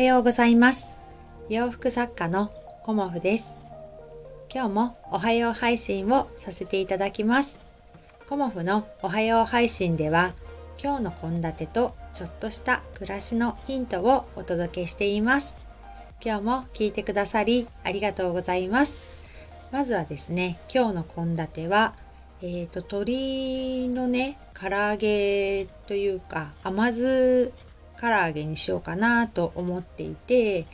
はようございます。洋服作家のコモフです。今日もおはよう配信をさせていただきます。コモフのおはよう配信では、今日の献立とちょっとした暮らしのヒントをお届けしています。今日も聞いてくださりありがとうございます。まずはですね、今日の献立は、えっ、ー、と、鶏のね、唐揚げというか、甘酢唐揚げにしようかなと思っていて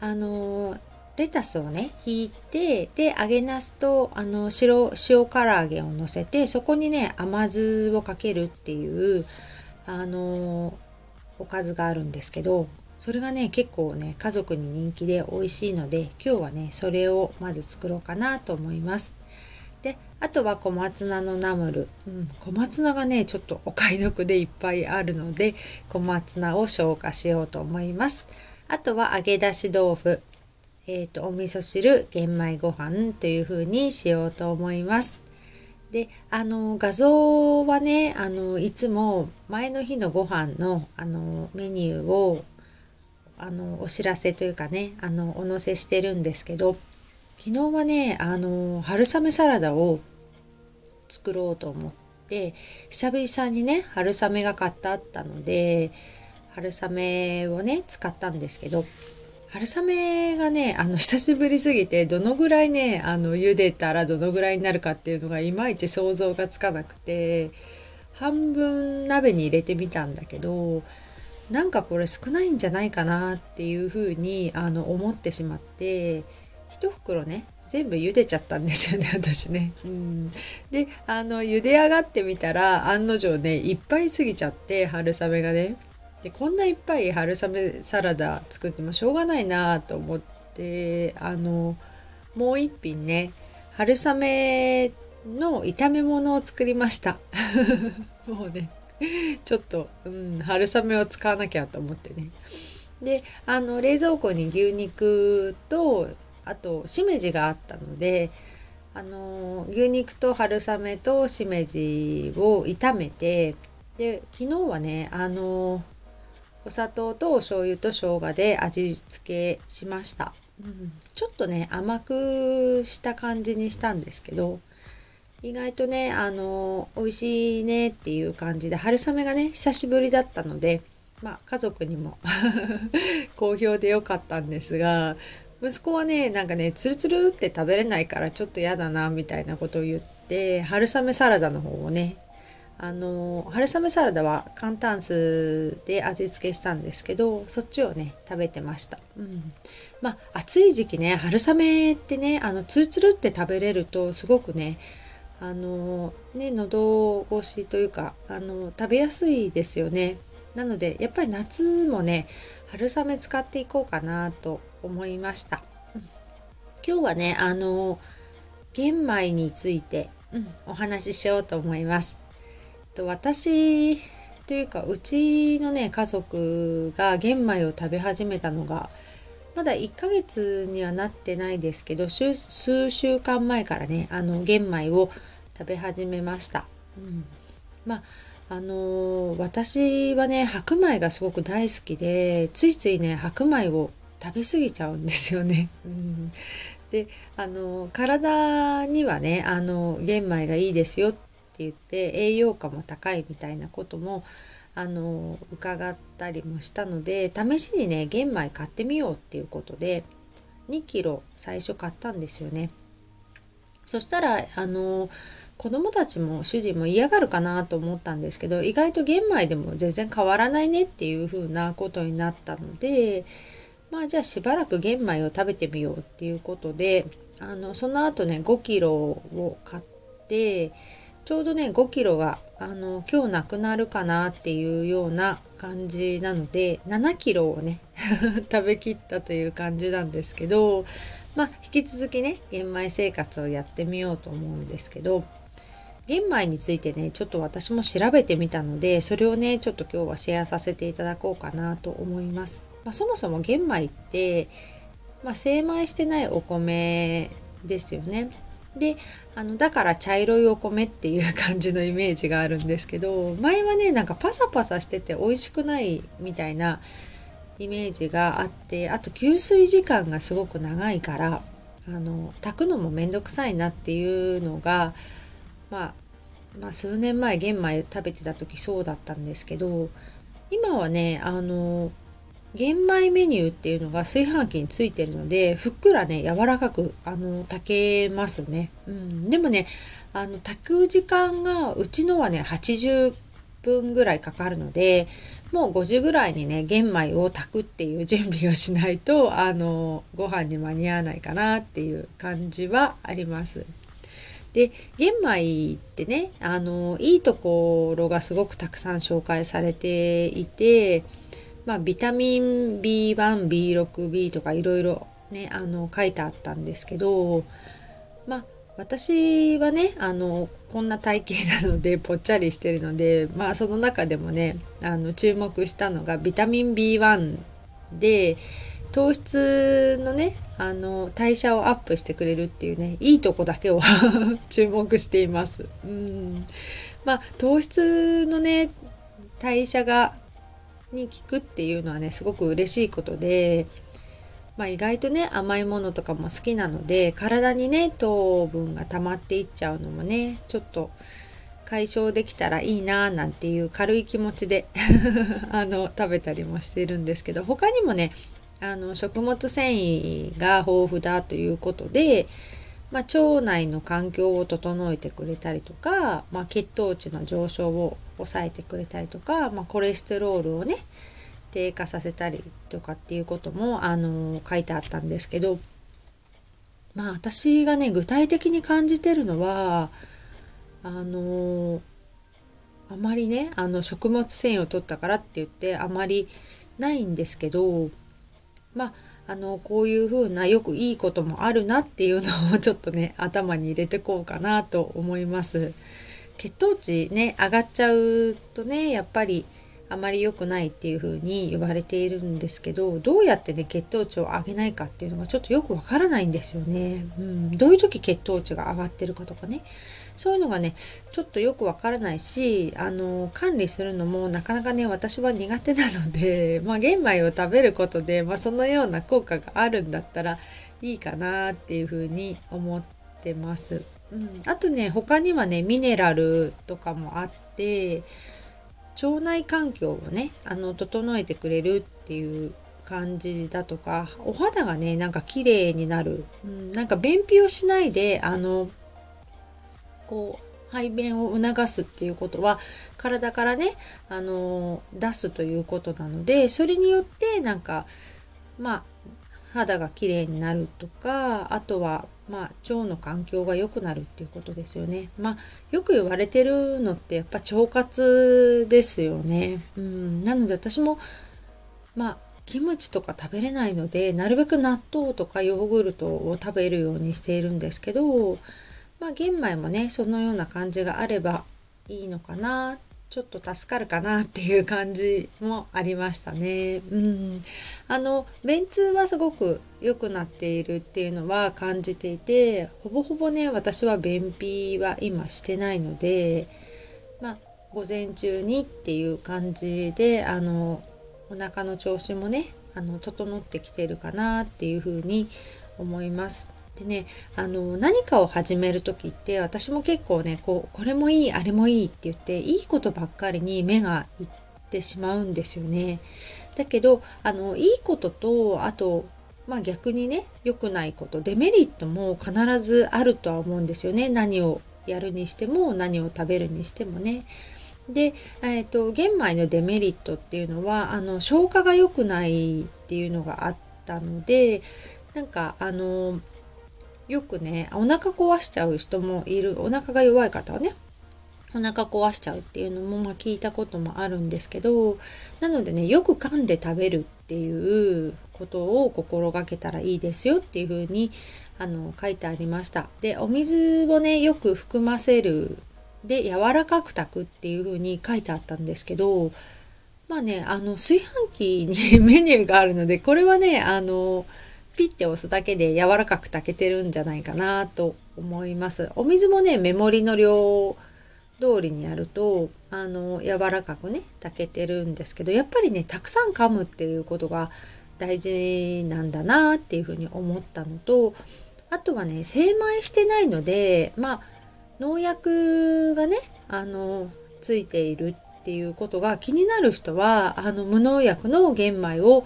あのレタスをね引いてで揚げなすとあの白塩唐揚げをのせてそこにね甘酢をかけるっていうあのおかずがあるんですけどそれがね結構ね家族に人気で美味しいので今日はねそれをまず作ろうかなと思います。であとは小松菜のナムル、うん、小松菜がねちょっとお買い得でいっぱいあるので小松菜を消化しようと思います。あとは揚げ出し豆腐。えっ、ー、とお味噌汁玄米ご飯という風にしようと思います。であの画像はねあのいつも前の日のご飯のあのメニューをあのお知らせというかねあのお載せしてるんですけど昨日はねあの春雨サラダを作ろうと思って久々にね春雨が買ってあったので春雨をね使ったんですけど春雨がねあの久しぶりすぎてどのぐらいねあの茹でたらどのぐらいになるかっていうのがいまいち想像がつかなくて半分鍋に入れてみたんだけどなんかこれ少ないんじゃないかなっていうふうにあの思ってしまって1袋ね全部茹でちゃったんですよね 私ね。うん、であの茹で上がってみたら案の定ねいっぱいすぎちゃって春雨がね。でこんないっぱい春雨サラダ作ってもしょうがないなと思ってあのもう一品ね春雨の炒め物を作りました。もうねちょっと、うん、春雨を使わなきゃと思ってね。であの冷蔵庫に牛肉とあとしめじがあったのであの牛肉と春雨としめじを炒めてで昨日はねあのお砂糖とお醤油と生姜で味付けしました、うん、ちょっとね甘くした感じにしたんですけど意外とねあの美味しいねっていう感じで春雨がね久しぶりだったのでまあ家族にも 好評でよかったんですが息子はねなんかねツルツルって食べれないからちょっと嫌だなみたいなことを言って春雨サラダの方をねあの春雨サラダは簡単酢で味付けしたんですけどそっちをね食べてました、うん、まあ暑い時期ね春雨ってねあのツルツルって食べれるとすごくねあのね喉越しというかあの食べやすいですよね。なのでやっぱり夏もね春雨使っていこうかなと思いました。今日はね、あの、玄米について、うん、お話ししようと思います。と私というか、うちのね、家族が玄米を食べ始めたのが、まだ1ヶ月にはなってないですけど、数週間前からね、あの、玄米を食べ始めました。うん、まああの、私はね白米がすごく大好きでついついね白米を食べ過ぎちゃうんですよね。うん、であの体にはねあの玄米がいいですよって言って栄養価も高いみたいなこともあの伺ったりもしたので試しにね玄米買ってみようっていうことで2キロ最初買ったんですよね。そしたらあの子供たちも主人も嫌がるかなと思ったんですけど意外と玄米でも全然変わらないねっていう風なことになったのでまあじゃあしばらく玄米を食べてみようっていうことであのその後ね5キロを買ってちょうどね5キロがあの今日なくなるかなっていうような感じなので7キロをね 食べきったという感じなんですけどまあ引き続きね玄米生活をやってみようと思うんですけど玄米についてねちょっと私も調べてみたのでそれをねちょっと今日はシェアさせていただこうかなと思います。まあ、そもそも玄米って、まあ、精米してないお米ですよね。であのだから茶色いお米っていう感じのイメージがあるんですけど前はねなんかパサパサしてて美味しくないみたいなイメージがあってあと吸水時間がすごく長いからあの炊くのもめんどくさいなっていうのが、まあ、まあ数年前玄米食べてた時そうだったんですけど今はねあの玄米メニューっていうのが炊飯器についてるのでふっくらね柔らかくあの炊けますね、うん、でもねあの炊く時間がうちのはね80分ぐらいかかるのでもう5時ぐらいにね玄米を炊くっていう準備をしないとあのご飯に間に合わないかなっていう感じはあります。で玄米ってねあのいいところがすごくたくさん紹介されていてまあ、ビタミン B1、B6、B とかいろいろね、あの書いてあったんですけど、まあ、私はね、あの、こんな体型なのでぽっちゃりしてるので、まあその中でもね、あの注目したのがビタミン B1 で、糖質のね、あの、代謝をアップしてくれるっていうね、いいとこだけを 注目しています。うん。まあ、糖質のね、代謝がに効くっていうのはねすごく嬉しいことで、まあ、意外とね甘いものとかも好きなので体にね糖分が溜まっていっちゃうのもねちょっと解消できたらいいななんていう軽い気持ちで あの食べたりもしてるんですけど他にもねあの食物繊維が豊富だということで、まあ、腸内の環境を整えてくれたりとか、まあ、血糖値の上昇を抑えてくれたりとか、まあ、コレステロールをね低下させたりとかっていうことも、あの書いてあったんですけどまあ私がね具体的に感じてるのはあのあまりねあの食物繊維を取ったからって言ってあまりないんですけどまああのこういう風なよくいいこともあるなっていうのをちょっとね頭に入れてこうかなと思います。血糖値ね上がっちゃうとねやっぱりあまり良くないっていう風に言われているんですけどどうやってね血糖値を上げないかっていうのがちょっとよくわからないんですよね、うん、どういう時血糖値が上がってるかとかね。そういうのがねちょっとよくわからないしあの管理するのもなかなかね私は苦手なので、まあ、玄米を食べることで、まあ、そのような効果があるんだったらいいかなっていうふうに思ってます。うん、あとね他にはねミネラルとかもあって腸内環境をねあの整えてくれるっていう感じだとかお肌がねなんか綺麗になる、うん、なんか便秘をしないであのこう排便を促すっていうことは体からねあの出すということなのでそれによってなんかまあ肌が綺麗になるとかあとはまあ、腸の環境が良くなるっていうことですよね。まあ、よく言われてるのってやっぱ腸活ですよね。うん、なので私も、まあ、キムチとか食べれないので、なるべく納豆とかヨーグルトを食べるようにしているんですけど、まあ、玄米もね、そのような感じがあればいいのかなちょっと助かるかなっていう感じもありましたね。うん、あの便通はすごく良くなっているっていうのは感じていてほぼほぼね私は便秘は今してないのでまあ午前中にっていう感じであのお腹の調子もねあの整ってきてるかなっていうふうに思います。でねあの何かを始める時って私も結構ねこうこれもいいあれもいいって言っていいことばっかりに目がいってしまうんですよね。だけどあのいいこととあとまあ逆にね良くないことデメリットも必ずあるとは思うんですよね何をやるにしても何を食べるにしてもね。で、えーと、と玄米のデメリットっていうのはあの消化が良くないっていうのがあったのでなんかあのよくねお腹壊しちゃう人もいる。お腹が弱い方はねお腹壊しちゃうっていうのもまあ聞いたこともあるんですけどなのでねよく噛んで食べるっていうことを心がけたらいいですよっていうふうにあの書いてありました。でお水をねよく含ませる。で柔らかく炊くっていうふうに書いてあったんですけどまあねあの炊飯器に メニューがあるのでこれはねあのピッて押すだけで柔らかく炊けてるんじゃないかなと思います。お水もね、メモリの量通りにやるとあの柔らかくね炊けてるんですけどやっぱりねたくさん噛むっていうことが大事なんだなっていうふうに思ったのとあとはね精米してないのでまあ農薬がねあのついているっていうことが気になる人はあの無農薬の玄米を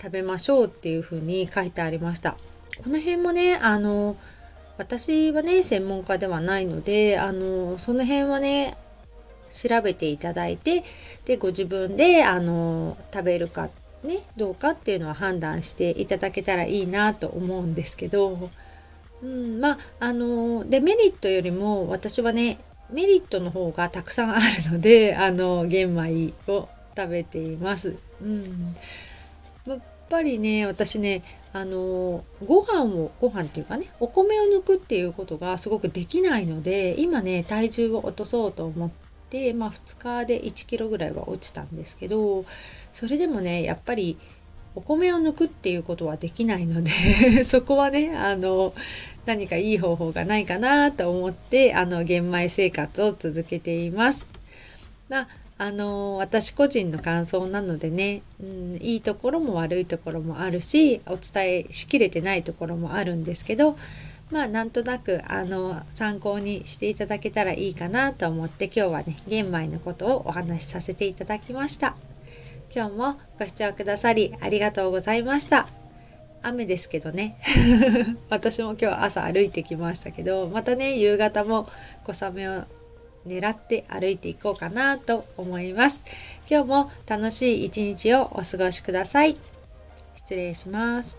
食べましょうっていうふうに書いてありました。この辺もねあの私はね専門家ではないのであのその辺はね調べていただいてでご自分であの食べるかねどうかっていうのは判断していただけたらいいなと思うんですけど、うん、まああのデメリットよりも私はねメリットの方がたくさんあるのであの玄米を食べています。うんやっぱりね私ねあのご飯をご飯っていうかねお米を抜くっていうことがすごくできないので今ね体重を落とそうと思って、まあ、2日で1キロぐらいは落ちたんですけどそれでもねやっぱりお米を抜くっていうことはできないので そこはねあの何かいい方法がないかなと思ってあの玄米生活を続けています。まあの私個人の感想なのでね、うん、いいところも悪いところもあるしお伝えしきれてないところもあるんですけどまあなんとなくあの参考にしていただけたらいいかなと思って今日はね玄米のことをお話しさせていただきました。今日もご視聴くださりありがとうございました。雨ですけどね 私も今日朝歩いてきましたけどまたね夕方も小雨を狙って歩いていこうかなと思います。今日も楽しい一日をお過ごしください。失礼します。